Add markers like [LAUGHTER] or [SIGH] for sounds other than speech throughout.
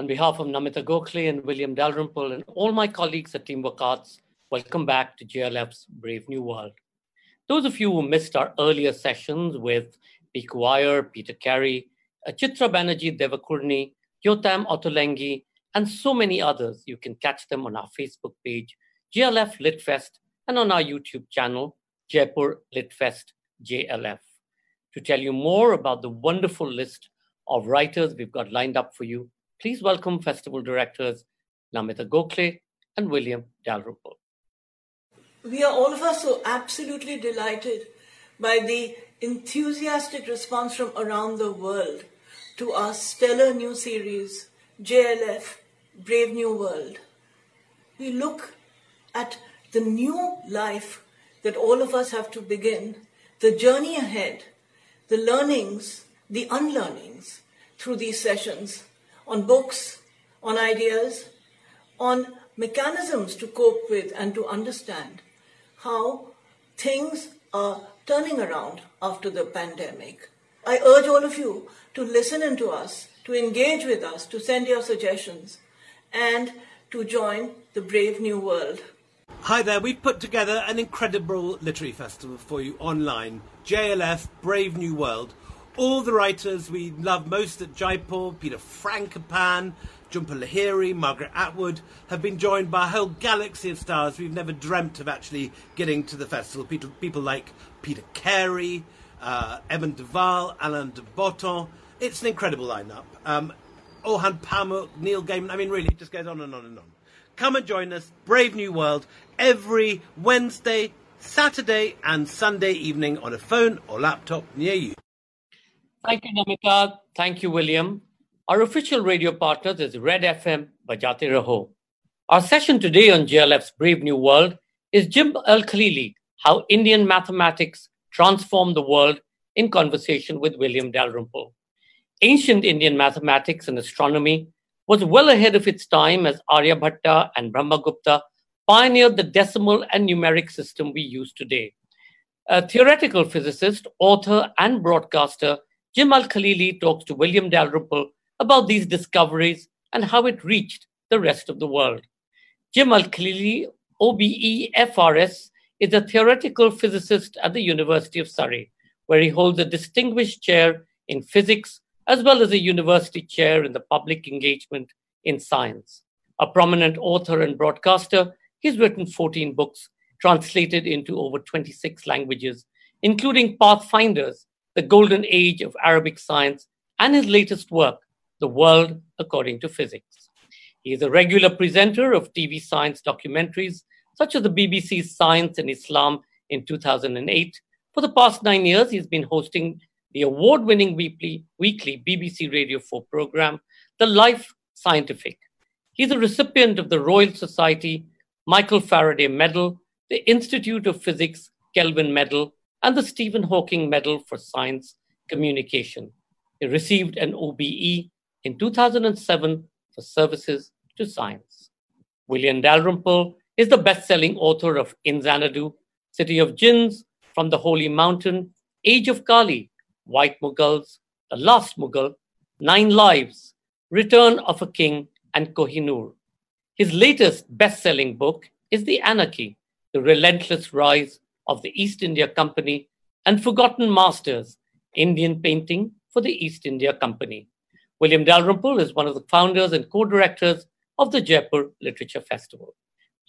On behalf of Namita Gokhale and William Dalrymple and all my colleagues at Teamwork Arts, welcome back to JLF's Brave New World. Those of you who missed our earlier sessions with Pico Iyer, Peter Carey, uh, Chitra Banerjee Divakaruni, Yotam Ottolenghi, and so many others, you can catch them on our Facebook page, JLF Litfest, and on our YouTube channel, Jaipur Litfest JLF. To tell you more about the wonderful list of writers we've got lined up for you, please welcome festival directors Namita Gokhale and William Dalrymple. We are all of us so absolutely delighted by the enthusiastic response from around the world to our stellar new series, JLF Brave New World. We look at the new life that all of us have to begin, the journey ahead, the learnings, the unlearnings through these sessions on books, on ideas, on mechanisms to cope with and to understand how things are turning around after the pandemic. I urge all of you to listen in to us, to engage with us, to send your suggestions, and to join the brave new world. Hi there, we've put together an incredible literary festival for you online JLF Brave New World all the writers we love most at Jaipur, Peter Frankopan, Jhumpa Lahiri, Margaret Atwood, have been joined by a whole galaxy of stars we've never dreamt of actually getting to the festival. People, people like Peter Carey, uh, Evan de Waal, Alain de Botton. It's an incredible lineup. Um, Oh, Orhan Pamuk, Neil Gaiman. I mean, really, it just goes on and on and on. Come and join us, Brave New World, every Wednesday, Saturday, and Sunday evening on a phone or laptop near you. Thank you, Namita. Thank you, William. Our official radio partner is Red FM Bajate Raho. Our session today on JLF's Brave New World is Jim Al Khalili, How Indian Mathematics Transformed the World in conversation with William Dalrymple. Ancient Indian mathematics and astronomy was well ahead of its time as Aryabhatta and Brahmagupta pioneered the decimal and numeric system we use today. A theoretical physicist, author, and broadcaster, Jim Al Khalili talks to William Dalrymple about these discoveries and how it reached the rest of the world. Jim Al Khalili, OBE FRS, is a theoretical physicist at the University of Surrey, where he holds a distinguished chair in physics as well as a university chair in the public engagement in science. A prominent author and broadcaster, he's written 14 books translated into over 26 languages, including Pathfinders, the golden age of Arabic science, and his latest work, The World According to Physics. He is a regular presenter of TV science documentaries, such as the BBC's Science and Islam in 2008. For the past nine years, he's been hosting the award winning weekly, weekly BBC Radio 4 program, The Life Scientific. He's a recipient of the Royal Society Michael Faraday Medal, the Institute of Physics Kelvin Medal, and the Stephen Hawking Medal for Science Communication. He received an OBE in 2007 for services to science. William Dalrymple is the best selling author of In Xanadu, City of Djinns, From the Holy Mountain, Age of Kali, White Mughals, The Last Mughal, Nine Lives, Return of a King, and Kohinoor. His latest best selling book is The Anarchy, The Relentless Rise of the East India Company, and Forgotten Masters, Indian Painting for the East India Company. William Dalrymple is one of the founders and co directors of the Jaipur Literature Festival.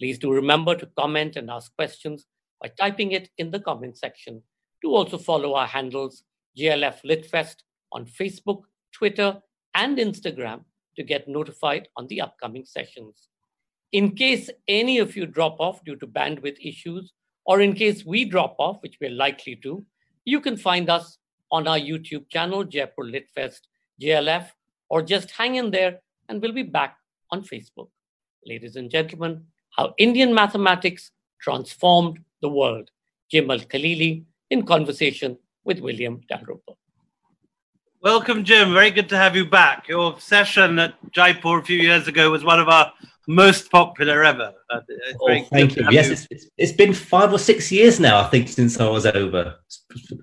Please do remember to comment and ask questions by typing it in the comment section. Do also follow our handles JLF Litfest on Facebook, Twitter, and Instagram to get notified on the upcoming sessions. In case any of you drop off due to bandwidth issues or in case we drop off, which we're likely to, you can find us on our YouTube channel, Jaipur Litfest JLF, or just hang in there and we'll be back on Facebook. Ladies and gentlemen, how Indian mathematics transformed the world. Jim Al Khalili in conversation with William Dalrymple. Welcome, Jim. Very good to have you back. Your session at Jaipur a few years ago was one of our most popular ever. Uh, oh, thank you. Yes, you. It's, it's, it's been five or six years now, I think, since I was over.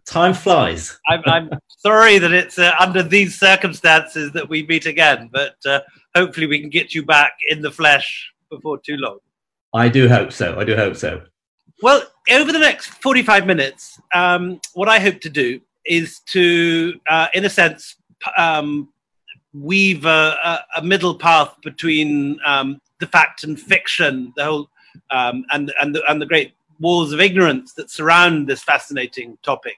Time flies. I'm, I'm sorry that it's uh, under these circumstances that we meet again, but uh, hopefully we can get you back in the flesh before too long. I do hope so. I do hope so. Well, over the next 45 minutes, um, what I hope to do is to, uh, in a sense, um, weave a, a, middle path between um, the fact and fiction, the whole, um, and and the, and the great walls of ignorance that surround this fascinating topic.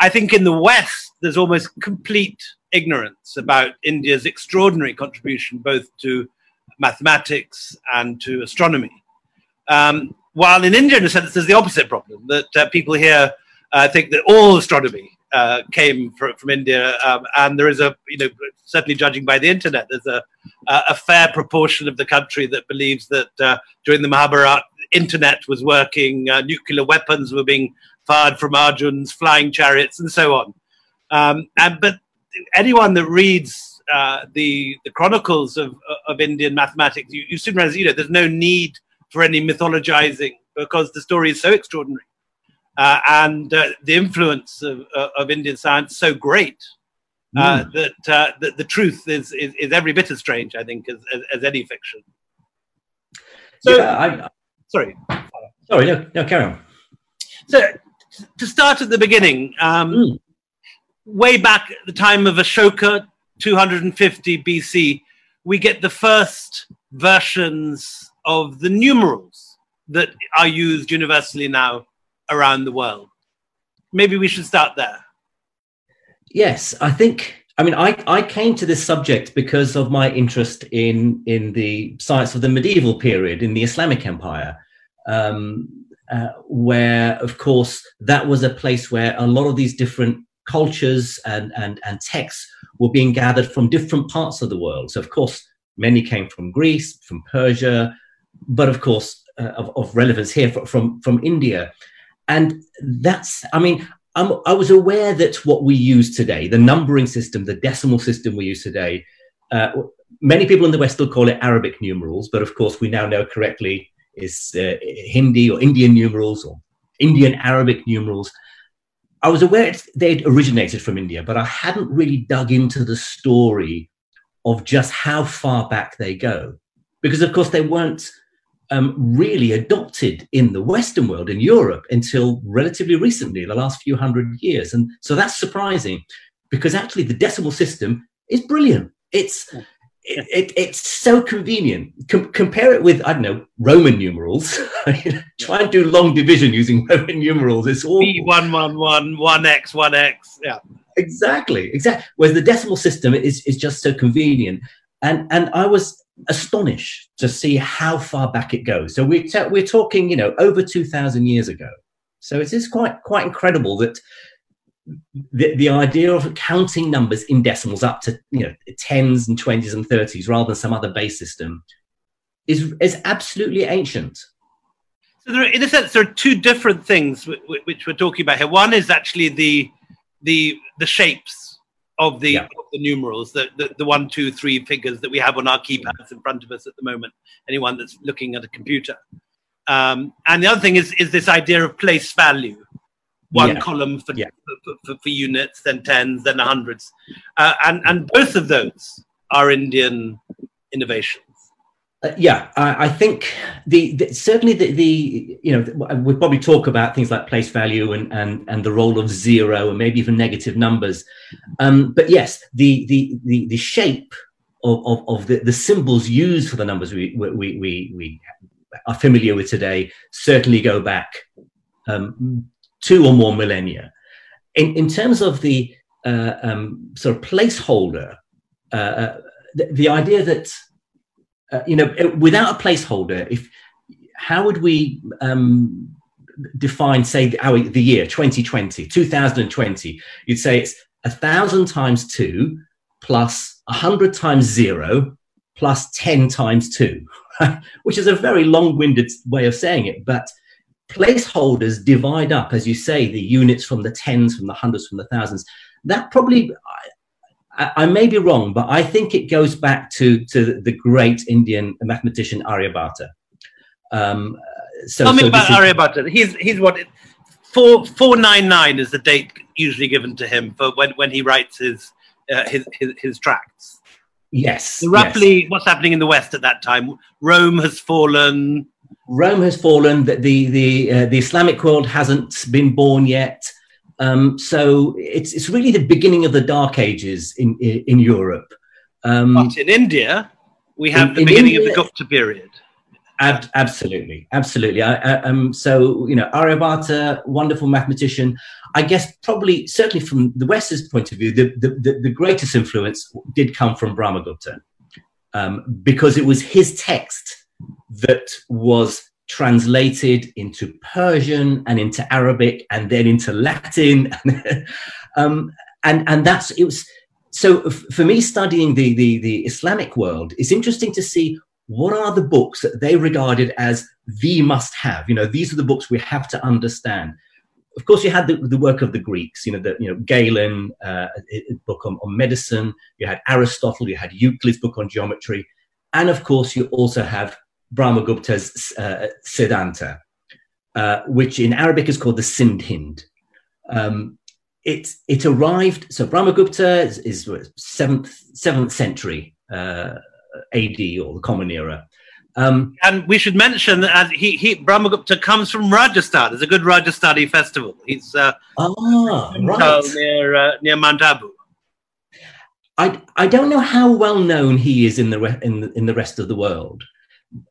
I think in the West, there's almost complete ignorance about India's extraordinary contribution both to mathematics and to astronomy. Um, while in India, in a sense, there's the opposite problem that uh, people here uh, think that all astronomy uh, came from, from India, um, and there is a, you know, certainly judging by the internet, there's a, a fair proportion of the country that believes that uh, during the Mahabharata, internet was working, uh, nuclear weapons were being fired from Arjun's flying chariots, and so on. Um, and but anyone that reads uh, the the chronicles of of Indian mathematics, you, you soon realize, you know, there's no need for any mythologizing because the story is so extraordinary uh, and uh, the influence of, uh, of, Indian science so great mm. that, uh, that the truth is, is, is, every bit as strange, I think, as, as, as any fiction. So, yeah, I, sorry. Sorry, no, no, carry on. So, to start at the beginning, um, mm. way back at the time of Ashoka, 250 BC, we get the first versions of the numerals that are used universally now around the world. Maybe we should start there. Yes, I think. I mean, I, I came to this subject because of my interest in in the science of the medieval period in the Islamic Empire, um, uh, where, of course, that was a place where a lot of these different cultures and, and, and texts were being gathered from different parts of the world. So, of course, many came from Greece, from Persia, but of course, uh, of, of relevance here from, from India. And that's, I mean, I'm, i was aware that what we use today, the numbering system, the decimal system we use today, uh, many people in the West still call it Arabic numerals, but of course we now know correctly is uh, Hindi or Indian numerals or Indian Arabic numerals. I was aware they'd originated from India, but I hadn't really dug into the story of just how far back they go. Because, of course, they weren't um, really adopted in the Western world, in Europe, until relatively recently, the last few hundred years. And so that's surprising because actually the decimal system is brilliant. It's it, it, it's so convenient. Com- compare it with I don't know Roman numerals. [LAUGHS] Try and do long division using [LAUGHS] Roman numerals. It's all one one one one x one x. Yeah, exactly, exactly. Whereas the decimal system is is just so convenient. And and I was astonished to see how far back it goes. So we're, t- we're talking, you know, over 2,000 years ago. So it is quite, quite incredible that the, the idea of counting numbers in decimals up to, you know, tens and twenties and thirties rather than some other base system is, is absolutely ancient. So there, are, in a sense, there are two different things which we're talking about here. One is actually the, the, the shapes of the, yeah. of the numerals, the, the, the, one, two, three figures that we have on our keypads in front of us at the moment, anyone that's looking at a computer. Um, and the other thing is, is this idea of place value. One yeah. column for, yeah. for, for, for, units, then tens, then hundreds. Uh, and, and both of those are Indian innovations. Uh, yeah, I, I think the, the, certainly the, the you know we'll probably talk about things like place value and and and the role of zero and maybe even negative numbers, um, but yes, the the the, the shape of, of, of the, the symbols used for the numbers we we, we we are familiar with today certainly go back um, two or more millennia. In in terms of the uh, um, sort of placeholder, uh, uh the, the idea that uh, you know, without a placeholder, if how would we um, define, say, our, the year 2020, 2020? You'd say it's a thousand times two plus a hundred times zero plus 10 times two, [LAUGHS] which is a very long winded way of saying it. But placeholders divide up, as you say, the units from the tens, from the hundreds, from the thousands. That probably I, I, may be wrong, but I think it goes back to to the great Indian mathematician Aryabhata. Um, so, Tell me so about Aryabhata. He's he's what four four nine nine is the date usually given to him for when when he writes his uh, his, his, his tracts. Yes. So roughly, yes. what's happening in the West at that time? Rome has fallen. Rome has fallen. The the the, uh, the Islamic world hasn't been born yet. Um, so it's it's really the beginning of the Dark Ages in in, in Europe. Um, but in India, we have in, the beginning India, of the Gupta period. Ab- absolutely, absolutely. I, I, um, so you know, Aryabhata, wonderful mathematician. I guess probably, certainly from the West's point of view, the the, the, the greatest influence did come from Brahmagupta, um, because it was his text that was translated into Persian and into Arabic and then into Latin, [LAUGHS] um, and and that's it was. So for me, studying the, the the Islamic world, it's interesting to see what are the books that they regarded as the must have? You know, these are the books we have to understand. Of course, you had the, the work of the Greeks, you know, the, you know, Galen, uh, book on, on medicine, you had Aristotle, you had Euclid's book on geometry, and of course, you also have Brahmagupta's uh, Siddhanta, uh, which in Arabic is called the Sindh Um, it, it arrived, so Brahmagupta is, is seventh, seventh century uh, AD or the Common Era. Um, and we should mention that he, he Brahmagupta comes from Rajasthan. There's a good Rajasthani festival. He's uh, ah, right. near uh, near Mount Abu. I, I don't know how well known he is in the re- in the, in the rest of the world,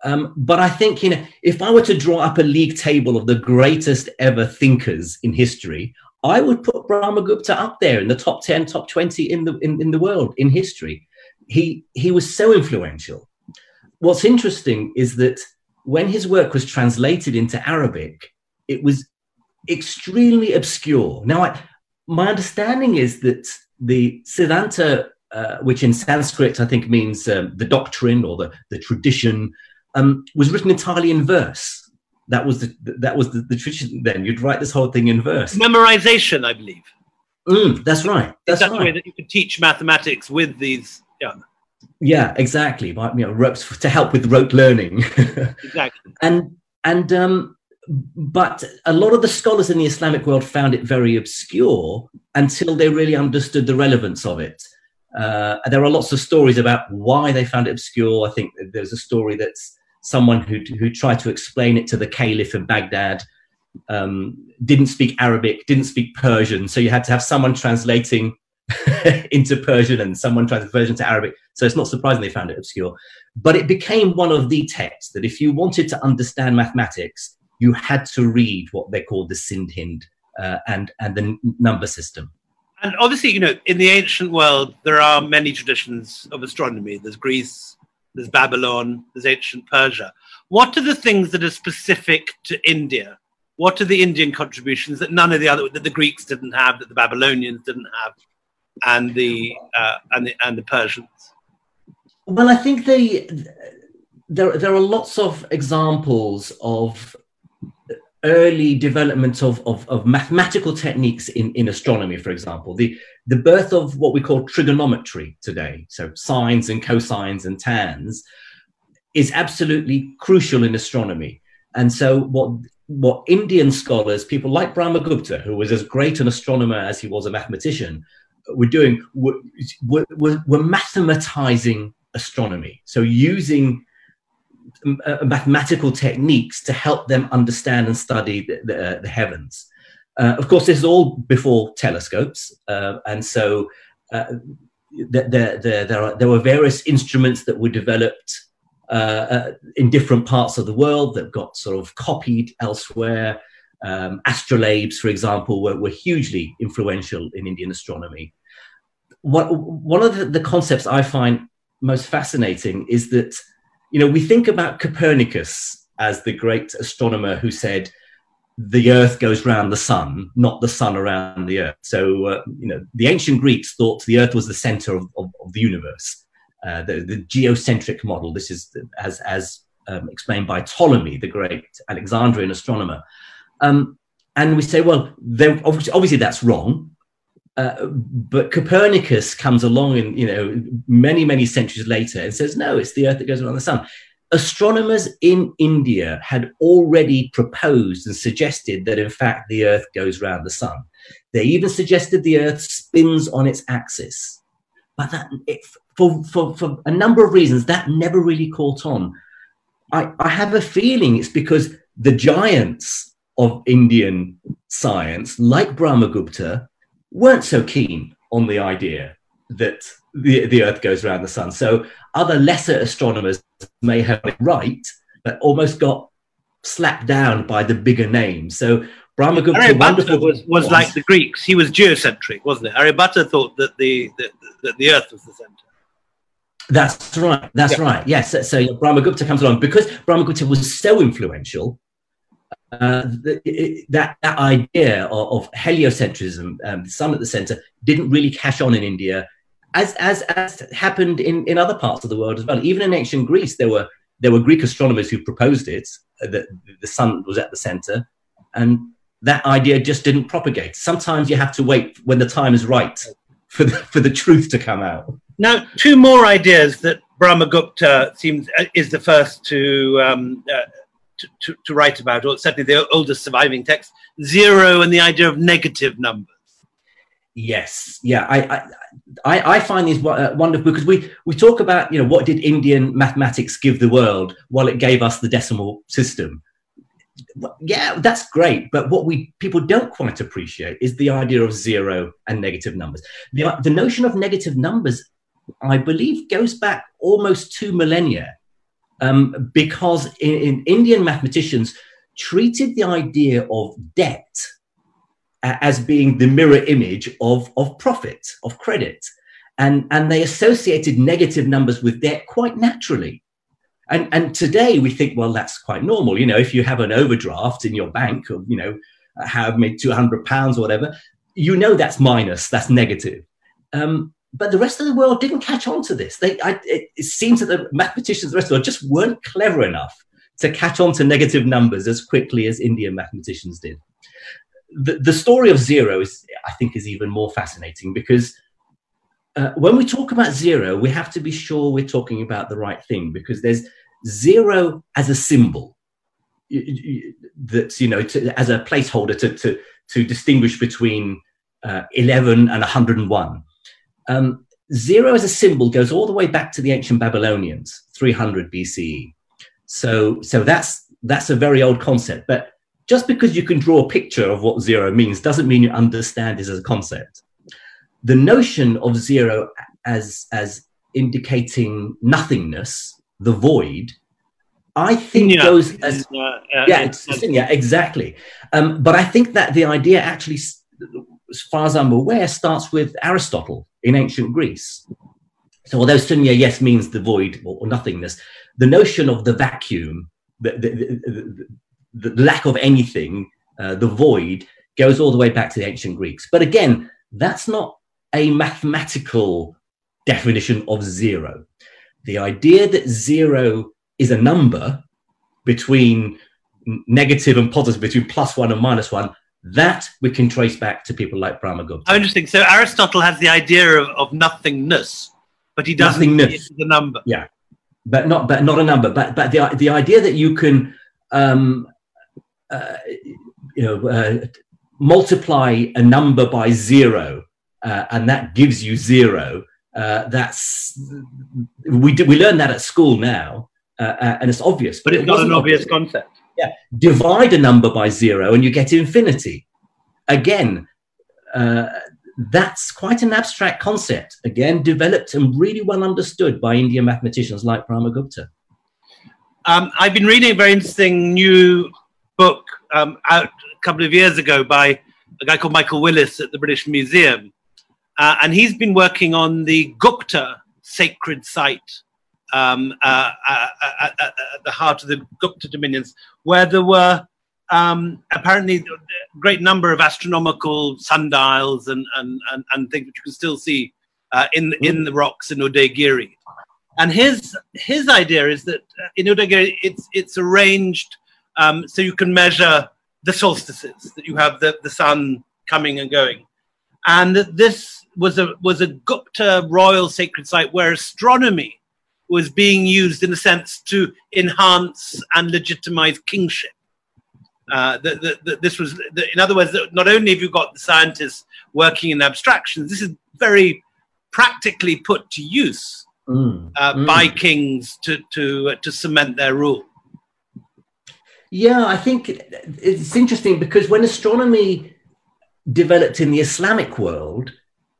um, but I think you know if I were to draw up a league table of the greatest ever thinkers in history, I would put Brahmagupta up there in the top ten, top twenty in the in, in the world in history he he was so influential. What's interesting is that when his work was translated into Arabic, it was extremely obscure. Now, I, my understanding is that the Siddhanta, uh, which in Sanskrit I think means um, the doctrine or the, the tradition, um, was written entirely in verse. That was the that was the, the, tradition. Then you'd write this whole thing in verse. Memorization, I believe. Mm, that's right. That's, that's right. the way that you could teach mathematics with these yeah. Yeah, exactly. But, you know, ropes to help with rote learning. [LAUGHS] exactly. And and um, but a lot of the scholars in the Islamic world found it very obscure until they really understood the relevance of it. Uh, there are lots of stories about why they found it obscure. I think there's a story that's someone who who tried to explain it to the caliph in Baghdad. Um, didn't speak Arabic, didn't speak Persian, so you had to have someone translating [LAUGHS] into Persian and someone translating Persian to Arabic. So it's not surprising they found it obscure. But it became one of the texts that if you wanted to understand mathematics, you had to read what they called the Sindh Hind uh, and, and the number system. And obviously, you know, in the ancient world, there are many traditions of astronomy. There's Greece, there's Babylon, there's ancient Persia. What are the things that are specific to India? What are the Indian contributions that none of the other, that the Greeks didn't have, that the Babylonians didn't have, and the uh, and the and the Persians? Well, I think the there there are lots of examples of early development of, of, of, mathematical techniques in, in astronomy, for example, the, the birth of what we call trigonometry today, so sines and cosines and tans, is absolutely crucial in astronomy. And so what what Indian scholars, people like Brahmagupta, who was as great an astronomer as he was a mathematician, we're doing we're, we're, we're mathematizing astronomy so using mathematical techniques to help them understand and study the, the, uh, the heavens. Uh, of course this is all before telescopes uh, and so uh, there, there, there, are, there were various instruments that were developed uh, in different parts of the world that got sort of copied elsewhere. Um, astrolabes, for example, were, were hugely influential in Indian astronomy. What one of the, the concepts I find most fascinating is that you know we think about Copernicus as the great astronomer who said the earth goes round the sun not the sun around the earth. So uh, you know the ancient greeks thought the earth was the center of, of, of the universe. Uh, the, the, geocentric model this is as as um, explained by ptolemy the great alexandrian astronomer. Um, and we say well obviously, obviously that's wrong Uh, but Copernicus comes along, and you know, many many centuries later, and says, "No, it's the Earth that goes around the sun." Astronomers in India had already proposed and suggested that, in fact, the Earth goes round the sun. They even suggested the Earth spins on its axis, but that, it, for, for for a number of reasons, that never really caught on. I, I have a feeling it's because the giants of Indian science, like Brahmagupta, weren't so keen on the idea that the, the Earth goes around the sun. So other lesser astronomers may have it right, but almost got slapped down by the bigger names. So Brahmagupta wonderful was, was like the Greeks. He was geocentric, wasn't it? Aryabhatta thought that the that, that the Earth was the center. That's right. That's yeah. right. Yes. So, so Brahmagupta comes along because Brahmagupta was so influential. Uh, the, it, that that idea of, of heliocentrism, um, the sun at the center, didn't really cash on in India, as as as happened in in other parts of the world as well. Even in ancient Greece, there were there were Greek astronomers who proposed it uh, that the sun was at the center, and that idea just didn't propagate. Sometimes you have to wait when the time is right for the, for the truth to come out. Now, two more ideas that Brahmagupta seems uh, is the first to, um, to, to, write about, or certainly the oldest surviving text: zero and the idea of negative numbers. Yes, yeah, I I, I find these uh, wonderful because we we talk about you know what did Indian mathematics give the world while it gave us the decimal system. Yeah, that's great, but what we people don't quite appreciate is the idea of zero and negative numbers. The the notion of negative numbers I believe, goes back almost two millennia, um, because in, in Indian mathematicians treated the idea of debt as being the mirror image of, of profit, of credit. And, and they associated negative numbers with debt quite naturally. And, and today we think, well, that's quite normal. You know, if you have an overdraft in your bank of, you know, have made 200 pounds or whatever, you know that's minus, that's negative. Um, but the rest of the world didn't catch on to this. They, I, it, it, seems that the mathematicians, the rest of the world, just weren't clever enough to catch on to negative numbers as quickly as Indian mathematicians did. The, the story of zero is, I think, is even more fascinating because uh, when we talk about zero, we have to be sure we're talking about the right thing because there's zero as a symbol that's you know to, as a placeholder to, to, to distinguish between uh, 11 and 101 um, zero as a symbol goes all the way back to the ancient Babylonians, 300 BCE. So, so that's that's a very old concept. But just because you can draw a picture of what zero means doesn't mean you understand it as a concept. The notion of zero as as indicating nothingness, the void, I think yeah. goes as uh, uh, yeah, yeah, exactly. Um, but I think that the idea actually, as far as I'm aware, starts with Aristotle in ancient Greece. So although sunya, yes, means the void or, nothingness, the notion of the vacuum, the, the, the, the lack of anything, uh, the void, goes all the way back to the ancient Greeks. But again, that's not a mathematical definition of zero. The idea that zero is a number between negative and positive, between plus one and minus one, that we can trace back to people like Brahmagupta. Oh, interesting. So Aristotle has the idea of, of nothingness, but he doesn't nothingness. the number. Yeah, but not but not a number. But but the the idea that you can um, uh, you know uh, multiply a number by zero uh, and that gives you zero. Uh, that's we do, we learn that at school now, uh, uh, and it's obvious. But it's it not an obvious, obvious concept yeah, divide a number by zero and you get infinity. Again, uh, that's quite an abstract concept. Again, developed and really well understood by Indian mathematicians like Brahmagupta. Um, I've been reading a very interesting new book um, out a couple of years ago by a guy called Michael Willis at the British Museum. Uh, and he's been working on the Gupta sacred site um, uh, uh, uh, uh, at the heart of the Gupta dominions, where there were um, apparently a great number of astronomical sundials and, and, and, and things which you can still see uh, in, in the rocks in Udaygiri. And his, his idea is that in Udaygiri, it's, it's arranged um, so you can measure the solstices, that you have the, the sun coming and going. and this was a was a Gupta royal sacred site where astronomy was being used in a sense to enhance and legitimize kingship. Uh, the, the, the, this was, in other words, not only have you got the scientists working in abstractions, this is very practically put to use mm, uh, mm. by kings to to uh, to cement their rule. Yeah, I think it's interesting because when astronomy developed in the Islamic world,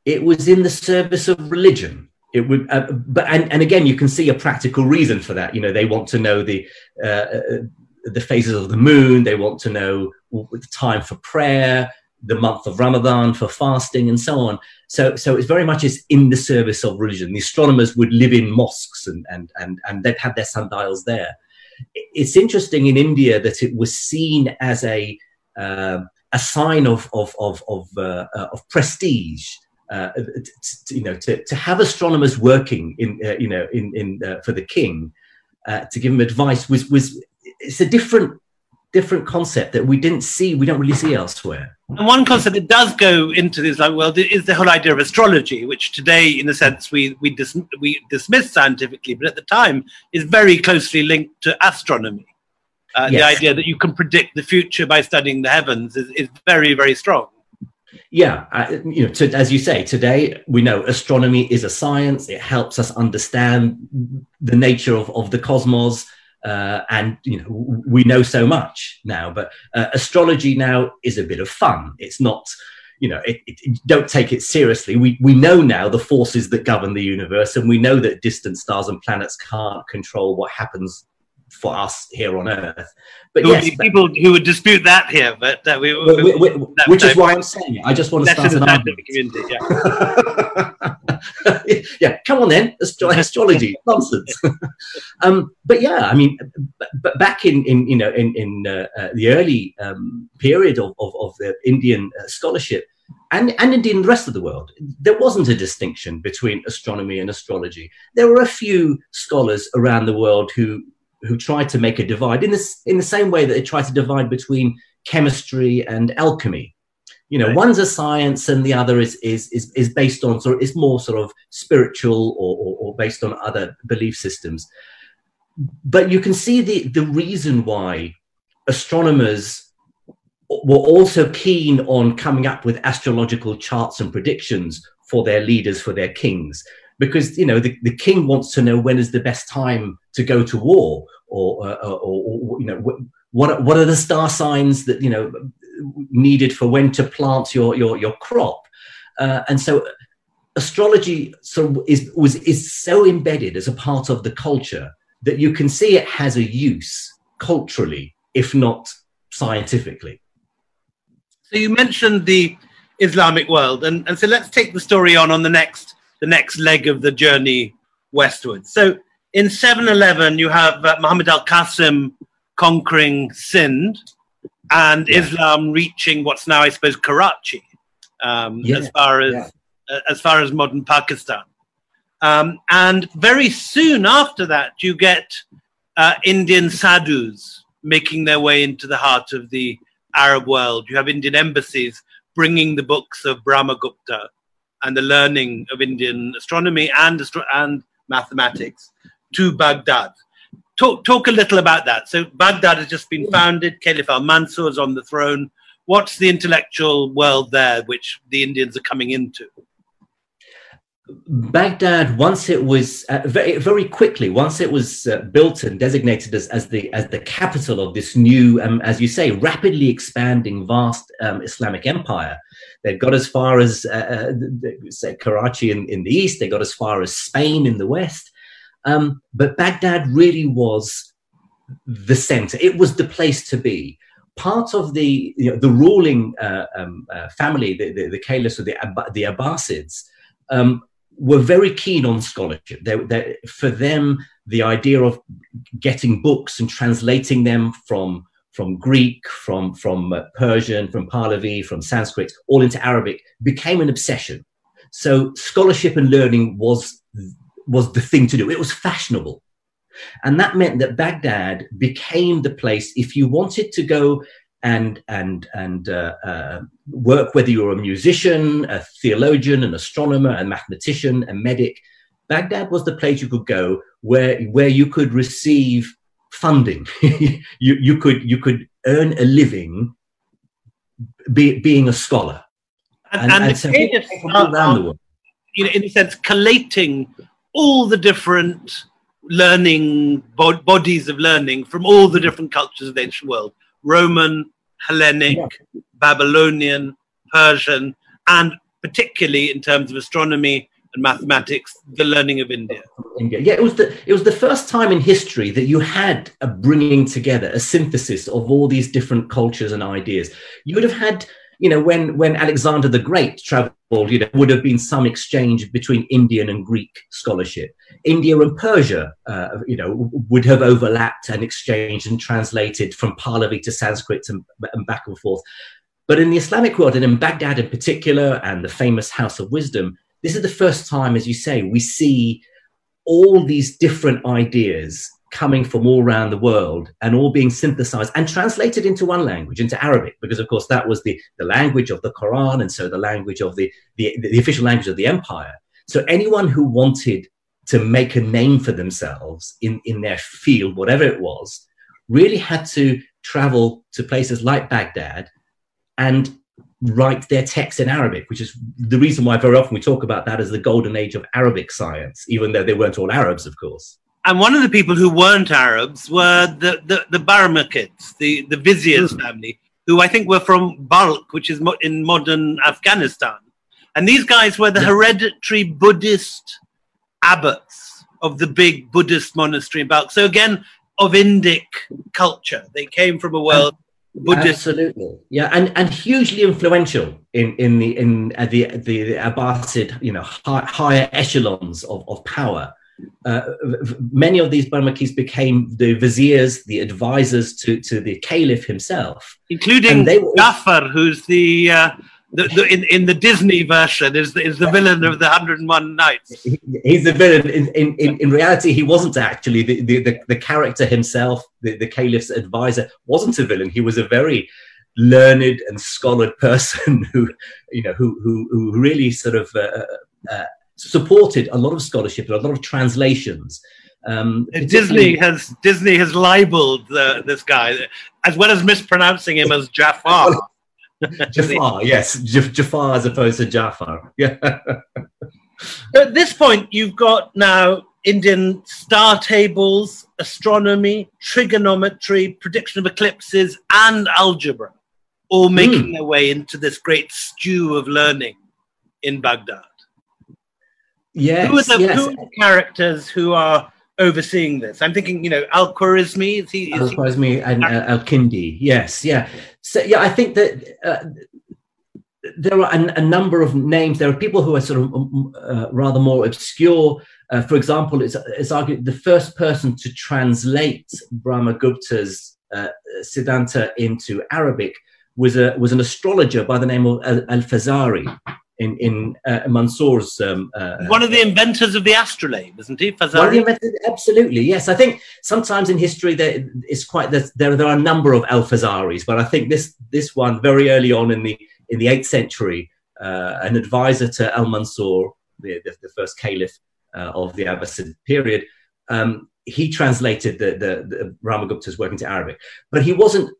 it was in the service of religion. It would, uh, but and, and again, you can see a practical reason for that. You know, they want to know the uh, uh the phases of the moon. They want to know the time for prayer, the month of Ramadan for fasting, and so on. So, so it's very much is in the service of religion. The astronomers would live in mosques and and and and they'd have their sundials there it's interesting in India that it was seen as a uh, a sign of of of of, uh, uh of prestige. Uh, to, you know, to, to have astronomers working in, uh, you know, in in uh, for the king, to give him advice was was it's a different different concept that we didn't see, we don't really see elsewhere. And one concept that does go into this like world is the whole idea of astrology, which today, in a sense, we we, dis- we dismiss scientifically, but at the time is very closely linked to astronomy. Uh, yes. The idea that you can predict the future by studying the heavens is, is very, very strong. Yeah, uh, you know, to, as you say, today we know astronomy is a science. It helps us understand the nature of, of the cosmos uh, and you know we know so much now but uh, astrology now is a bit of fun it's not you know it, it, don't take it seriously we we know now the forces that govern the universe and we know that distant stars and planets can't control what happens for us here on Earth. But there yes, people who would dispute that here, but uh, we, we, we, that, which is why I'm saying it. I just want to start an argument. Community, [LAUGHS] yeah. yeah, come on then, astrology nonsense. [LAUGHS] um, but yeah, I mean, but back in, in you know in in uh, uh, the early um, period of, of, of the Indian uh, scholarship, and, and indeed in the rest of the world, there wasn't a distinction between astronomy and astrology. There were a few scholars around the world who who tried to make a divide in this in the same way that they tried to divide between chemistry and alchemy. You know, right. one's a science and the other is is is, is based on sort of is more sort of spiritual or, or, or based on other belief systems. But you can see the the reason why astronomers were also keen on coming up with astrological charts and predictions for their leaders, for their kings, because you know the, the king wants to know when is the best time to go to war or, uh, or, or, you know what what are the star signs that you know needed for when to plant your your your crop? Uh, and so astrology so is was is so embedded as a part of the culture that you can see it has a use culturally if not scientifically. So you mentioned the islamic world and, and so let's take the story on on the next the next leg of the journey westwards. So in 711, you have uh, Muhammad al Qasim conquering Sindh and yeah. Islam reaching what's now, I suppose, Karachi, um, yeah. as far as yeah. uh, as far as modern Pakistan. Um, and very soon after that, you get uh, Indian sadhus making their way into the heart of the Arab world. You have Indian embassies bringing the books of Brahmagupta and the learning of Indian astronomy and, and mathematics to Baghdad. Talk, talk a little about that. So, Baghdad has just been founded, Caliph al Mansur is on the throne. What's the intellectual world there which the Indians are coming into? Baghdad, once it was uh, very, very quickly, once it was uh, built and designated as, as the as the capital of this new, um, as you say, rapidly expanding, vast um, Islamic empire, they got as far as uh, uh say Karachi in, in the east. They got as far as Spain in the west. Um, but Baghdad really was the center. It was the place to be. Part of the you know, the ruling uh, um, uh, family, the, the, the caliphs or the, the Abbasids, um, were very keen on scholarship. They, they, for them, the idea of getting books and translating them from from Greek, from from uh, Persian, from Pahlavi, from Sanskrit, all into Arabic became an obsession. So scholarship and learning was was the thing to do. It was fashionable, and that meant that Baghdad became the place if you wanted to go and and and uh, uh, work whether you're a musician a theologian an astronomer a mathematician a medic baghdad was the place you could go where where you could receive funding. [LAUGHS] You you could you could earn a living be, being a scholar. And, and, and, and so around the world. you know in a sense collating all the different learning bodies of learning from all the different cultures of the ancient world. Roman, Hellenic, yeah. Babylonian, Persian, and particularly in terms of astronomy and mathematics, the learning of India. India. Yeah, it was the it was the first time in history that you had a bringing together, a synthesis of all these different cultures and ideas. You would have had you know, when when Alexander the Great traveled, you know, would have been some exchange between Indian and Greek scholarship. India and Persia, uh, you know, would have overlapped and exchanged and translated from Pahlavi to Sanskrit and, and back and forth. But in the Islamic world, and in Baghdad in particular, and the famous House of Wisdom, this is the first time, as you say, we see all these different ideas coming from all around the world and all being synthesized and translated into one language, into Arabic, because of course that was the, the language of the Quran and so the language of the, the, the official language of the empire. So anyone who wanted to make a name for themselves in, in their field, whatever it was, really had to travel to places like Baghdad and write their texts in Arabic, which is the reason why very often we talk about that as the golden age of Arabic science, even though they weren't all Arabs, of course and one of the people who weren't Arabs were the the, the Barmakids, the the viziers mm. family, who I think were from Balkh, which is mo- in modern Afghanistan. And these guys were the hereditary Buddhist abbots of the big Buddhist monastery in Balkh. So again, of Indic culture, they came from a world. Buddhist. Absolutely, yeah, and and hugely influential in in the in uh, the, the the Abbasid, you know, high, higher echelons of, of power uh, many of these Barmakis became the viziers, the advisors to, to the caliph himself, including were, Jafar, who's the, uh, the, the, in, in the Disney version is the, is the villain of the 101 Nights. He's the villain. In, in, in reality, he wasn't actually the, the, the, the character himself. The, the caliph's advisor wasn't a villain. He was a very learned and scholared person [LAUGHS] who, you know, who who, who really sort of uh, uh, supported a lot of scholarship and a lot of translations. Um, Disney has Disney has libeled uh, this guy as well as mispronouncing him as Jafar. [LAUGHS] Jafar, yes, Jafar as opposed to Jafar. Yeah. [LAUGHS] At this point, you've got now Indian star tables, astronomy, trigonometry, prediction of eclipses, and algebra, all making mm. their way into this great stew of learning in Baghdad. Yes, who are, the, yes. who are the characters who are overseeing this? I'm thinking, you know, Al Khwarizmi. Is he? Al Khwarizmi and uh, Al Kindi. Yes, yeah. So yeah, I think that uh, there are a, a, number of names. There are people who are sort of um, uh, rather more obscure. Uh, for example, it's, it's argued the first person to translate Brahmagupta's uh, Siddhanta into Arabic was a was an astrologer by the name of Al Fazari in in uh, Mansour's. Um, uh, One of the inventors of the astrolabe, isn't he? Fazari? One of the inventors, absolutely, yes. I think sometimes in history there is quite there, there are a number of Al Fazaris, but I think this this one very early on in the in the eighth century, uh, an advisor to Al Mansur, the, the, the first caliph uh, of the Abbasid period. Um, he translated the, the, the Brahmagupta's work into Arabic, but he wasn't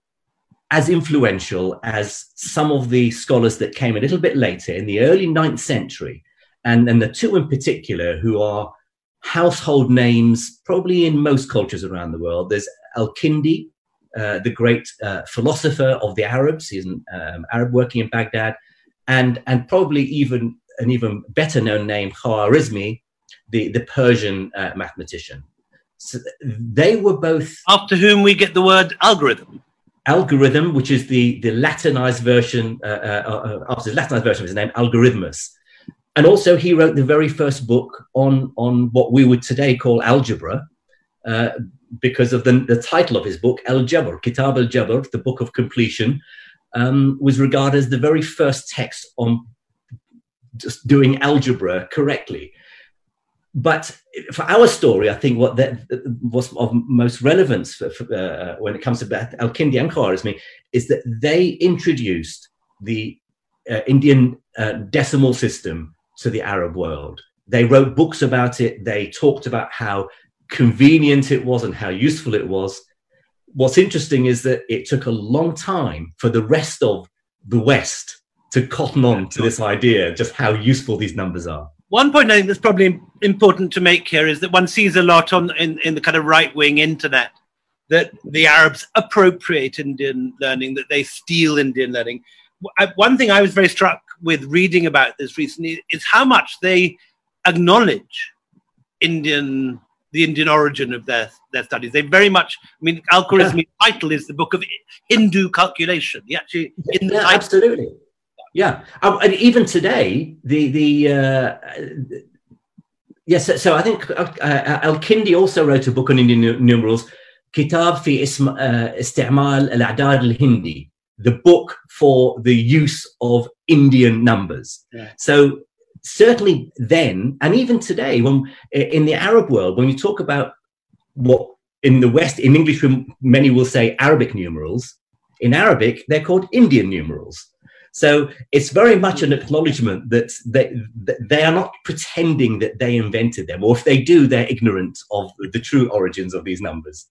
as influential as some of the scholars that came a little bit later in the early 9th century, and, and the two in particular who are household names probably in most cultures around the world. There's Al Kindi, uh, the great uh, philosopher of the Arabs. He's an um, Arab working in Baghdad, and and probably even an even better known name, Khwarizmi, the the Persian uh, mathematician. So they were both after whom we get the word algorithm algorithm, which is the, the Latinized version, uh, uh, uh, the Latinized version of his name, Algorithmus. And also, he wrote the very first book on, on what we would today call algebra, uh, because of the, the title of his book, Al Jabr, Kitab al Jabr, the book of completion, um, was regarded as the very first text on just doing algebra correctly. But for our story, I think what that was of most relevance for, for, uh, when it comes to Al-Kindi and Khwarizmi is that they introduced the uh, Indian uh, decimal system to the Arab world. They wrote books about it. They talked about how convenient it was and how useful it was. What's interesting is that it took a long time for the rest of the West to cotton on to this idea, just how useful these numbers are. One point I think that's probably important to make here is that one sees a lot on in, in the kind of right wing internet that the Arabs appropriate Indian learning, that they steal Indian learning. One thing I was very struck with reading about this recently is how much they acknowledge Indian the Indian origin of their their studies. They very much. I mean, Al Khwarizmi's yeah. title is the book of Hindu calculation. He actually in the yeah, title, absolutely. Yeah, um, and even today, the the uh, yes. So, so, I think uh, uh, Al Kindi also wrote a book on Indian numerals, Kitab fi ism, uh, isti'mal al-a'dad al-Hindi, the book for the use of Indian numbers. Yeah. So certainly then, and even today, when in the Arab world, when you talk about what in the West, in English, many will say Arabic numerals. In Arabic, they're called Indian numerals. So it's very much an acknowledgement that they, that they are not pretending that they invented them, or if they do, they're ignorant of the true origins of these numbers.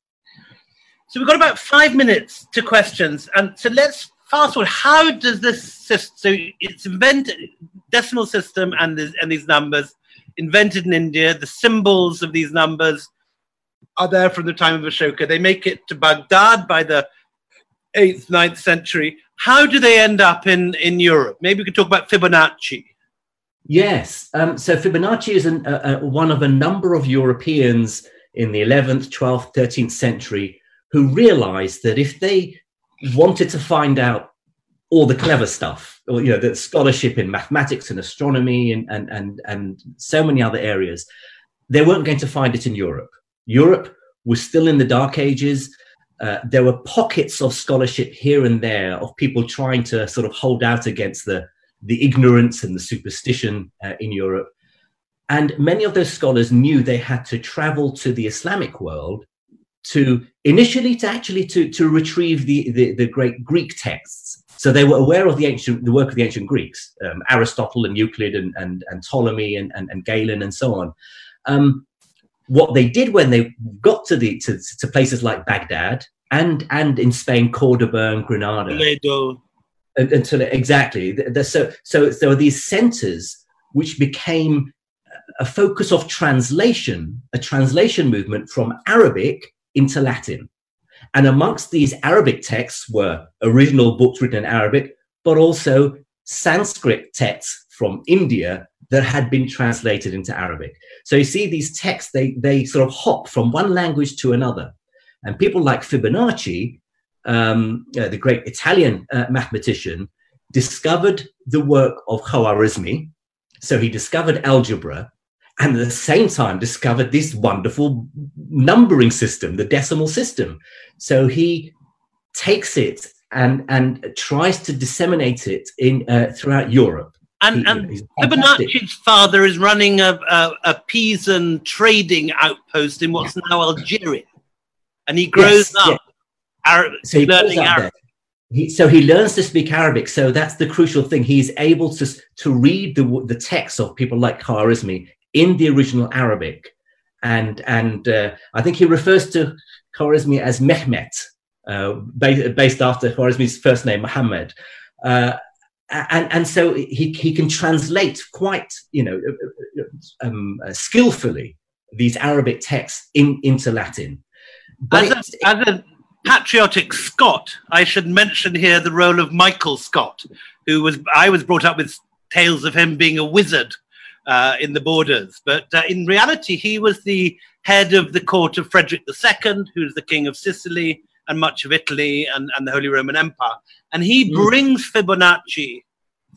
So we've got about five minutes to questions, and so let's fast forward. How does this system? So it's invented decimal system and this, and these numbers invented in India. The symbols of these numbers are there from the time of Ashoka. They make it to Baghdad by the eighth, 9th century. How do they end up in, in Europe? Maybe we could talk about Fibonacci. Yes. Um, so Fibonacci is an, one of a number of Europeans in the 11th, 12th, 13th century who realized that if they wanted to find out all the clever stuff, or, you know, the scholarship in mathematics and astronomy and, and, and, and so many other areas, they weren't going to find it in Europe. Europe was still in the Dark Ages. Uh, there were pockets of scholarship here and there of people trying to sort of hold out against the, the ignorance and the superstition uh, in Europe. And many of those scholars knew they had to travel to the Islamic world to initially to actually to, to retrieve the, the, the great Greek texts. So they were aware of the ancient the work of the ancient Greeks, um, Aristotle and Euclid and, and, and Ptolemy and, and, and Galen and so on. Um, what they did when they got to the to, to places like Baghdad and and in Spain, Cordoba and Granada. Toledo. Until exactly, so so there were these centers which became a focus of translation, a translation movement from Arabic into Latin. And amongst these Arabic texts were original books written in Arabic, but also Sanskrit texts from India that had been translated into Arabic. So you see these texts, they, they sort of hop from one language to another. And people like Fibonacci, um, uh, the great Italian uh, mathematician, discovered the work of Khwarizmi. So he discovered algebra and at the same time discovered this wonderful numbering system, the decimal system. So he takes it and, and tries to disseminate it in uh, throughout Europe. And, and Fibonacci's father is running a, a, a Pisan trading outpost in what's now Algeria. And he grows yes, up Arab, so learning Arabic. He, so he learns to speak Arabic. So that's the crucial thing. He's able to, to read the, the text of people like Khwarizmi in the original Arabic. And, and uh, I think he refers to Khwarizmi as Mehmet, uh, based, based after Khwarizmi's first name, Muhammad. Uh, and and so he he can translate quite you know um, uh, skillfully these Arabic texts in into Latin. But as a, as a patriotic Scot, I should mention here the role of Michael Scott, who was I was brought up with tales of him being a wizard uh, in the borders, but uh, in reality he was the head of the court of Frederick II, who's the king of Sicily and much of Italy and, and the Holy Roman Empire. And he mm. brings Fibonacci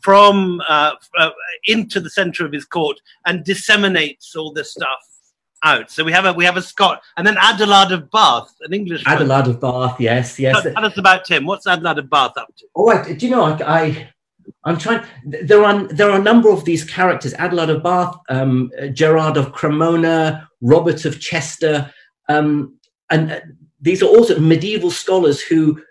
from uh, uh, into the center of his court and disseminates all this stuff out. So we have a we have a Scot, and then Adelard of Bath, an English. Adelard of Bath, yes, yes. Tell, tell us about him. What's Adelard of Bath up to? Oh, do you know? I, I I'm trying. There are there are a number of these characters: Adelard of Bath, um, Gerard of Cremona, Robert of Chester, um, and uh, these are also medieval scholars who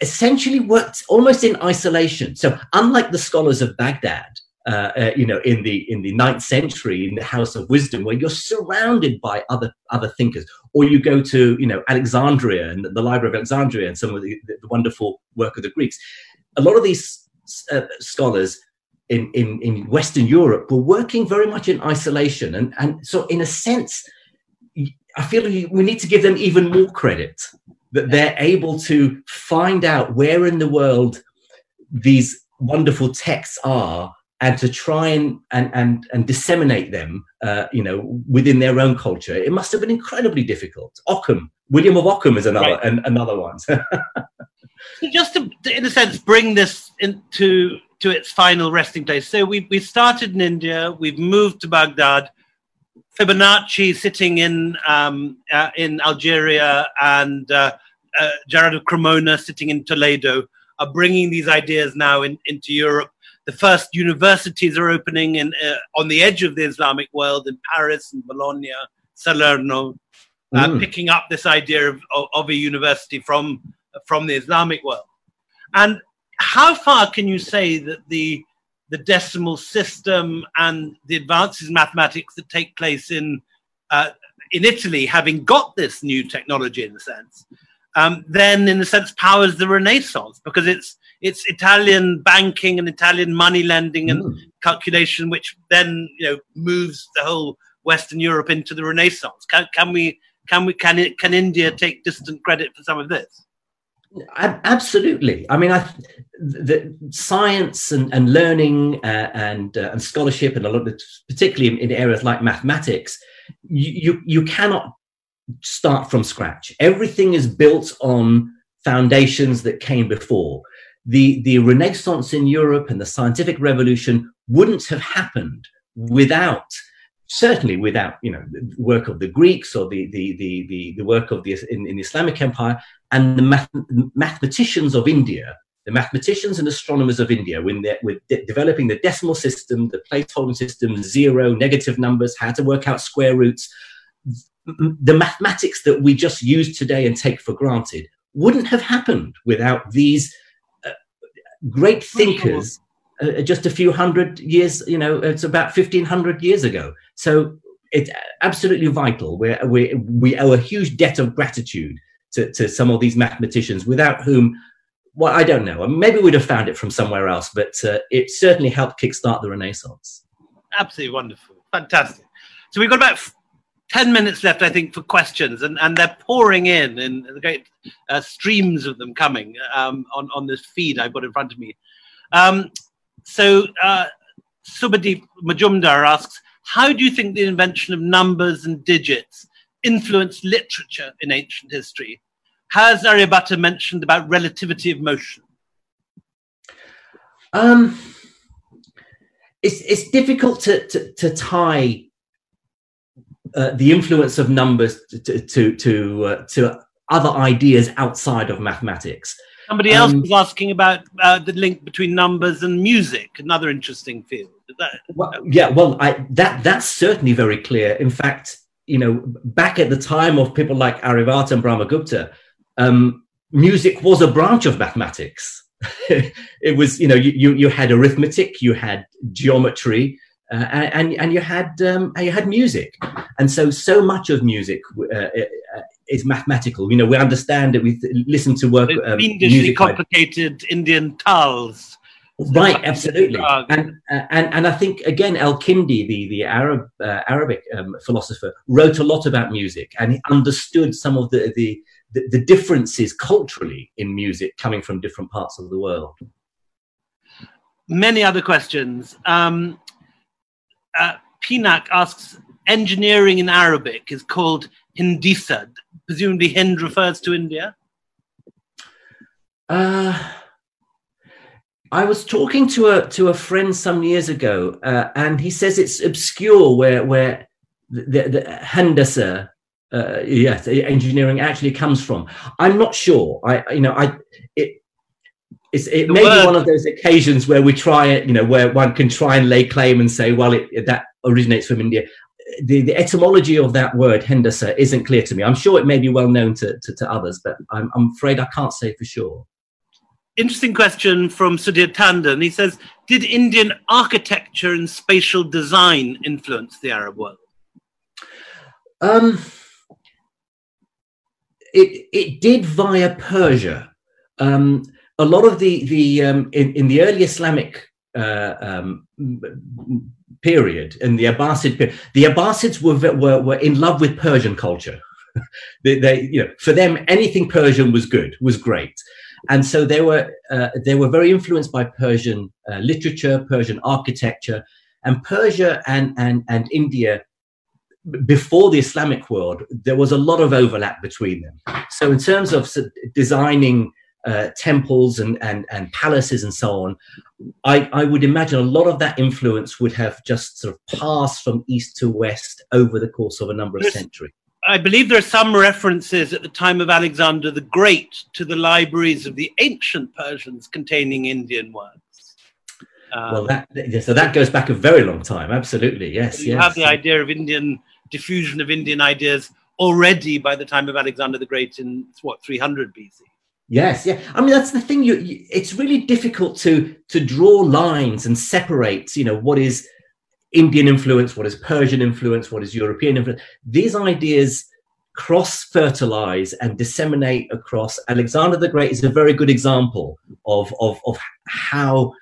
essentially worked almost in isolation. So, unlike the scholars of Baghdad, uh, uh, you know, in the in the ninth century, in the House of Wisdom, where you're surrounded by other other thinkers, or you go to you know Alexandria and the Library of Alexandria and some of the, the wonderful work of the Greeks. A lot of these uh, scholars in, in in Western Europe were working very much in isolation, and and so in a sense, I feel we need to give them even more credit that they're able to find out where in the world these wonderful texts are and to try and and and, and disseminate them, uh, you know, within their own culture. It must have been incredibly difficult. Ockham, William of Ockham, is another right. an, another one. [LAUGHS] so just to, in a sense, bring this into to its final resting place. So we we started in India. We've moved to Baghdad. Fibonacci sitting in um, uh, in Algeria and uh, uh, Gerard of Cremona sitting in Toledo are bringing these ideas now in, into Europe the first universities are opening in, uh, on the edge of the Islamic world in Paris and Bologna, Salerno, uh, mm. picking up this idea of, of, of, a university from, from the Islamic world. And how far can you say that the, the decimal system and the advances in mathematics that take place in, uh, in Italy, having got this new technology in a sense, um, then in a sense powers the Renaissance because it's it's Italian banking and Italian money lending and mm. calculation, which then you know moves the whole Western Europe into the Renaissance. Can, can we? Can we? Can it? Can India take distant credit for some of this? Absolutely. I mean, I, the science and, and learning uh, and uh, and scholarship and a lot of, particularly in, in areas like mathematics, you, you you cannot start from scratch. Everything is built on foundations that came before the, the Renaissance in Europe and the scientific revolution wouldn't have happened without certainly without you know the work of the Greeks or the the the the, the work of the in, in, the Islamic Empire and the math, mathematicians of India, the mathematicians and astronomers of India, when they're with de- developing the decimal system, the place-holding system, zero, negative numbers, how to work out square roots, the mathematics that we just use today and take for granted wouldn't have happened without these great thinkers uh, just a few hundred years, you know, it's about 1500 years ago. So it's absolutely vital. we we, we owe a huge debt of gratitude to, to some of these mathematicians without whom, well, I don't know. Maybe we'd have found it from somewhere else, but uh, it certainly helped kickstart the Renaissance. Absolutely wonderful. Fantastic. So we've got about 10 minutes left, I think, for questions, and, and they're pouring in, and the great uh, streams of them coming um, on, on this feed I've got in front of me. Um, so, uh, Subhadeep Majumdar asks How do you think the invention of numbers and digits influenced literature in ancient history? Has Aryabhatta mentioned about relativity of motion? Um, it's, it's difficult to, to, to tie uh, the influence of numbers to to to, uh, to, other ideas outside of mathematics. Somebody else um, was asking about uh, the link between numbers and music, another interesting field. That, well, yeah, well, I, that that's certainly very clear. In fact, you know, back at the time of people like Aryabhatta and Brahmagupta, um, music was a branch of mathematics. [LAUGHS] it was, you know, you, you, you had arithmetic, you had geometry, uh, and and you had um, you had music, and so so much of music uh, uh, is mathematical. You know, we understand it. We listen to work. Um, complicated Indian tals. Right, absolutely, and and and I think again, Al-Kindi, the the Arab uh, Arabic um, philosopher, wrote a lot about music, and he understood some of the, the the the differences culturally in music coming from different parts of the world. Many other questions. Um, uh, Pinak asks, engineering in Arabic is called Hindisa. Presumably Hind refers to India? Uh, I was talking to a to a friend some years ago, uh, and he says it's obscure where where the, the Handasa, uh, yes, engineering actually comes from. I'm not sure. I you know I it it's, it may word. be one of those occasions where we try it, you know, where one can try and lay claim and say, well, it, that originates from India. The, the, etymology of that word, Hendasa, isn't clear to me. I'm sure it may be well known to, to, to others, but I'm, I'm, afraid I can't say for sure. Interesting question from Sudhir Tandon. He says, Did Indian architecture and spatial design influence the Arab world? Um, it, it did via Persia. Um, a lot of the the um, in, in the early Islamic uh, um, period in the Abbasid period, the Abbasids were were, were in love with Persian culture. [LAUGHS] they, they, you know, for them, anything Persian was good, was great, and so they were uh, they were very influenced by Persian uh, literature, Persian architecture, and Persia and and and India. Before the Islamic world, there was a lot of overlap between them. So, in terms of designing uh, temples and, and, and palaces and so on, I, I would imagine a lot of that influence would have just sort of passed from east to west over the course of a number of centuries. I believe there are some references at the time of Alexander the Great to the libraries of the ancient Persians containing Indian works. Um, well, that, so that goes back a very long time. Absolutely, yes. You yes. have the idea of Indian diffusion of Indian ideas already by the time of Alexander the Great in what 300 BC. Yes, yeah. I mean, that's the thing. You, you, it's really difficult to to draw lines and separate. You know, what is Indian influence, what is Persian influence, what is European influence. These ideas cross fertilize and disseminate across. Alexander the Great is a very good example of of of how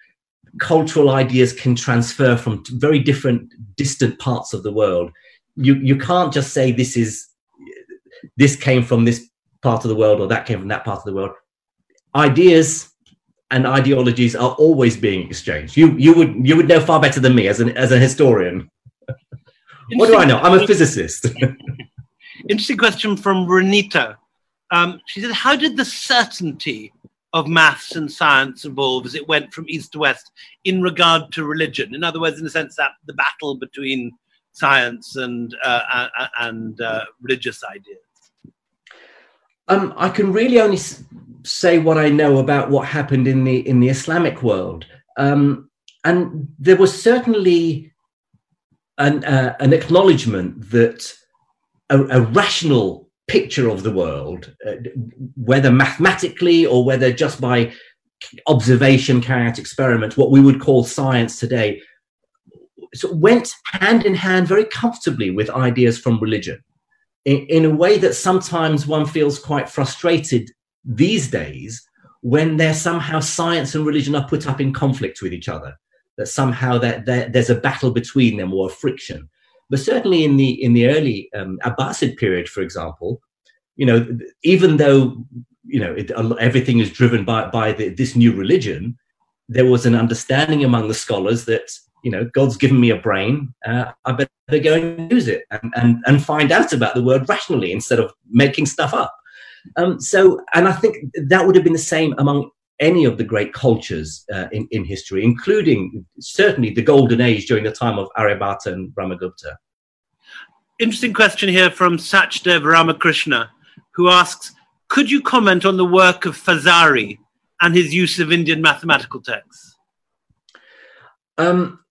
cultural ideas can transfer from very different, distant parts of the world. You you can't just say this is this came from this part of the world or that came from that part of the world. Ideas and ideologies are always being exchanged. You you would you would know far better than me as an as a historian. what do I know? I'm a physicist. [LAUGHS] Interesting question from Renita. Um, she said, "How did the certainty of maths and science evolve as it went from east to west in regard to religion? In other words, in the sense that the battle between science and uh, and uh, religious ideas." Um, I can really only say what I know about what happened in the in the Islamic world, um, and there was certainly an uh, an acknowledgement that a, a, rational picture of the world, uh, whether mathematically or whether just by observation, carrying out experiments, what we would call science today, so went hand in hand very comfortably with ideas from religion in, in a way that sometimes one feels quite frustrated these days when there somehow science and religion are put up in conflict with each other that somehow that there's a battle between them or a friction but certainly in the in the early um, abbasid period for example you know even though you know it, everything is driven by by the, this new religion there was an understanding among the scholars that you know, God's given me a brain. Uh, I better go and use it and, and, and find out about the world rationally instead of making stuff up. Um, so, and I think that would have been the same among any of the great cultures uh, in, in history, including certainly the golden age during the time of Aryabhata and Brahmagupta. Interesting question here from Sachdev Ramakrishna, who asks, could you comment on the work of Fazari and his use of Indian mathematical texts? Um,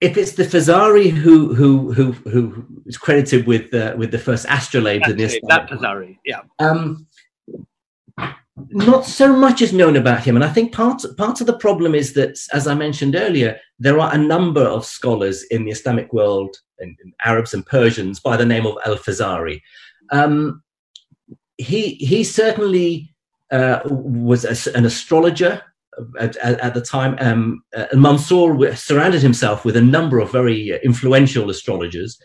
if it's the Fazari who who who who is credited with uh, with the first astrolabe in this that Fazari, yeah. Um, not so much is known about him, and I think part part of the problem is that, as I mentioned earlier, there are a number of scholars in the Islamic world, and, Arabs and Persians, by the name of Al Fazari. Um, he he certainly uh, was a, an astrologer at, at, the time, um, uh, Mansour surrounded himself with a number of very influential astrologers,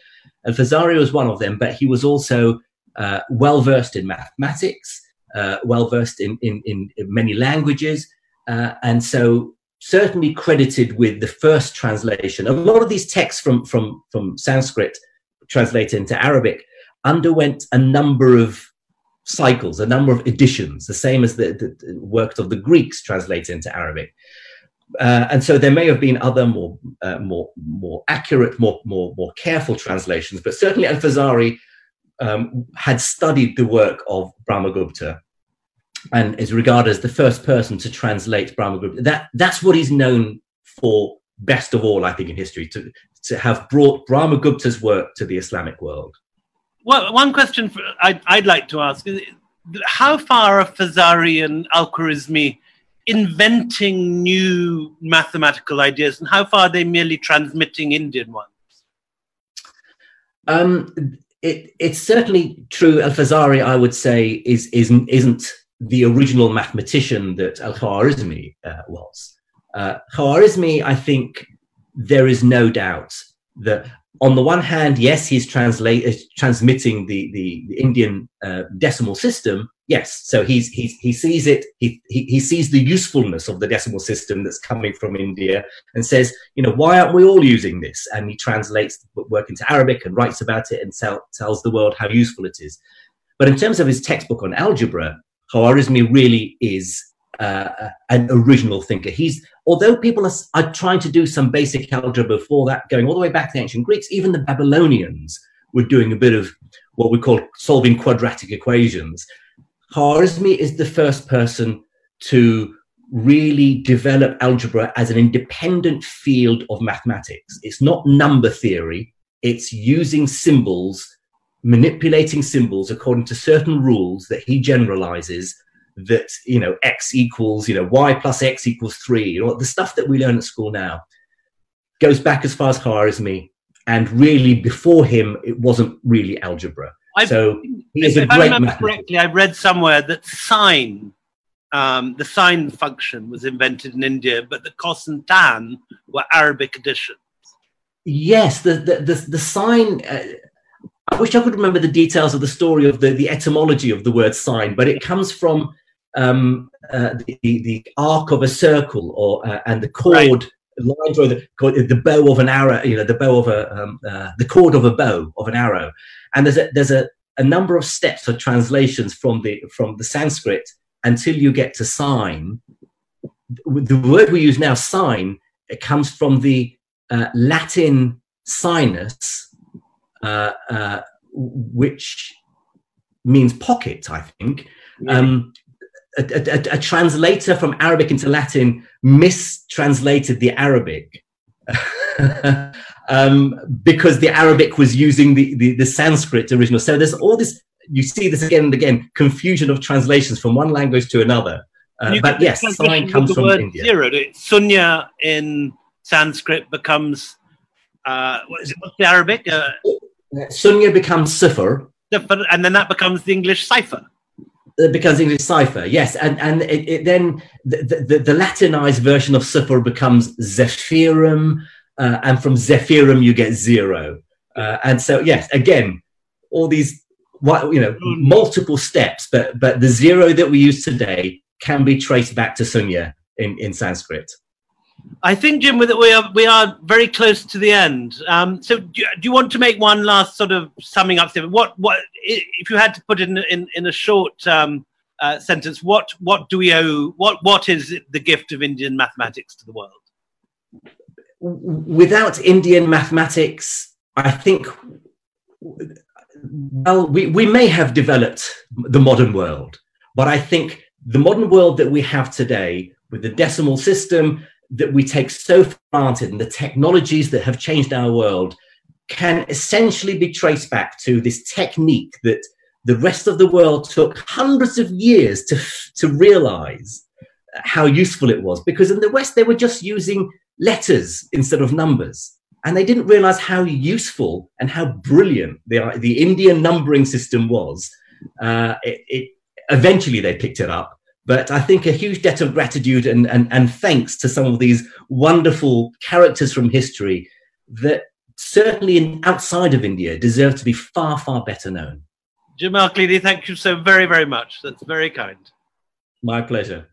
and Fazari was one of them. But he was also uh, well versed in mathematics, uh, well versed in, in, in, many languages, uh, and so certainly credited with the first translation. A lot of these texts from from from Sanskrit translated into Arabic underwent a number of cycles, a number of editions, the same as the, the works of the Greeks translated into Arabic. Uh, and so there may have been other more uh, more more accurate, more more more careful translations, but certainly Al Fazari um, had studied the work of Brahmagupta, and is regarded as the first person to translate Brahmagupta. That that's what he's known for best of all, I think, in history to to have brought Brahmagupta's work to the Islamic world. Well, one question for, I'd, I'd like to ask is how far are Fazari and Al Khwarizmi inventing new mathematical ideas, and how far are they merely transmitting Indian ones? Um, it, it's certainly true. Al Fazari, I would say, is, is isn't the original mathematician that Al Khwarizmi uh, was. Uh, Khwarizmi, I think there is no doubt that on the one hand, yes, he's translate, transmitting the, the, the Indian uh, decimal system. Yes, so he's, he's, he sees it, he, he, he sees the usefulness of the decimal system that's coming from India and says, you know, why aren't we all using this? And he translates the work into Arabic and writes about it and tell, tells the world how useful it is. But in terms of his textbook on algebra, Khwarizmi really is uh, an original thinker. He's although people are, are trying to do some basic algebra before that, going all the way back to the ancient Greeks, even the Babylonians were doing a bit of what we call solving quadratic equations. Khwarizmi is the first person to really develop algebra as an independent field of mathematics. It's not number theory, it's using symbols, manipulating symbols according to certain rules that he generalizes that you know x equals you know y plus x equals three you know the stuff that we learn at school now goes back as far as Khwarizmi and really before him it wasn't really algebra. I've, so he is a great I remember correctly I read somewhere that sine um, the sine function was invented in India but the cos and tan were Arabic additions yes the the the, the sine uh, I wish I could remember the details of the story of the, the etymology of the word sine, but it comes from um, uh, the, the arc of a circle or uh, and the chord right. lines or the, the bow of an arrow you know the bow of a um, uh, the chord of a bow of an arrow and there's a there's a, a number of steps or translations from the from the sanskrit until you get to sine. the word we use now sine, it comes from the uh, latin sinus uh, uh, which means pocket i think um, a, a, a, translator from Arabic into Latin mistranslated the Arabic [LAUGHS] um, because the Arabic was using the, the, the, Sanskrit original. So there's all this, you see this again and again, confusion of translations from one language to another. Uh, but yes, sine comes from India. Zero. Sunya in Sanskrit becomes, uh, what is it, what's the Arabic? Uh, Sunya becomes Sifr. And then that becomes the English cipher becomes English cipher, yes, and and it, it then the, the, the, Latinized version of cipher becomes Zephyrum, uh, and from Zephyrum you get zero, uh, and so yes, again, all these you know hmm. multiple steps, but but the zero that we use today can be traced back to Sunya in in Sanskrit. I think, Jim, we are we are very close to the end. Um, so, do you, do you, want to make one last sort of summing up statement? What what if you had to put it in in, in a short um, uh, sentence? What what do we owe? What what is the gift of Indian mathematics to the world? Without Indian mathematics, I think well, we, we may have developed the modern world, but I think the modern world that we have today with the decimal system that we take so for granted and the technologies that have changed our world can essentially be traced back to this technique that the rest of the world took hundreds of years to, to realize how useful it was. Because in the West, they were just using letters instead of numbers. And they didn't realize how useful and how brilliant the, the Indian numbering system was. Uh, it, it, eventually, they picked it up but I think a huge debt of gratitude and, and, and thanks to some of these wonderful characters from history that certainly in, outside of India deserve to be far, far better known. Jim Al-Khalili, thank you so very, very much. That's very kind. My pleasure.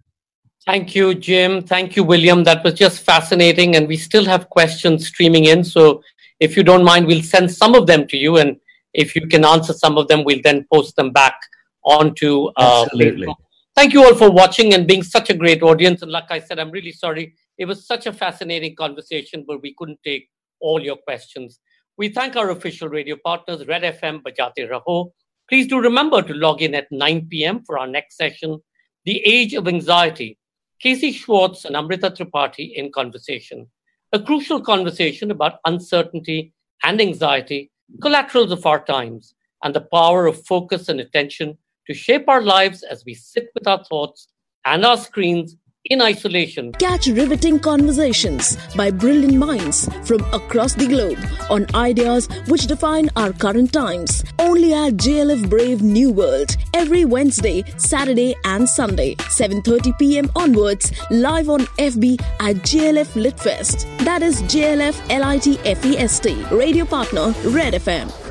Thank you, Jim. Thank you, William. That was just fascinating. And we still have questions streaming in. So if you don't mind, we'll send some of them to you. And if you can answer some of them, we'll then post them back onto uh, Absolutely. Facebook Thank you all for watching and being such a great audience. And like I said, I'm really sorry. It was such a fascinating conversation, but we couldn't take all your questions. We thank our official radio partners, Red FM, Bajate Raho. Please do remember to log in at 9 p.m. for our next session. The Age of Anxiety, Casey Schwartz and Amrita Tripathi in conversation, a crucial conversation about uncertainty and anxiety, collaterals of our times, and the power of focus and attention to shape our lives as we sit with our thoughts and our screens in isolation. Catch riveting conversations by brilliant minds from across the globe on ideas which define our current times. Only at JLF Brave New World every Wednesday, Saturday and Sunday, 7:30 p.m. onwards, live on FB at JLF Litfest. That is JLF LITFEST. Radio partner Red FM.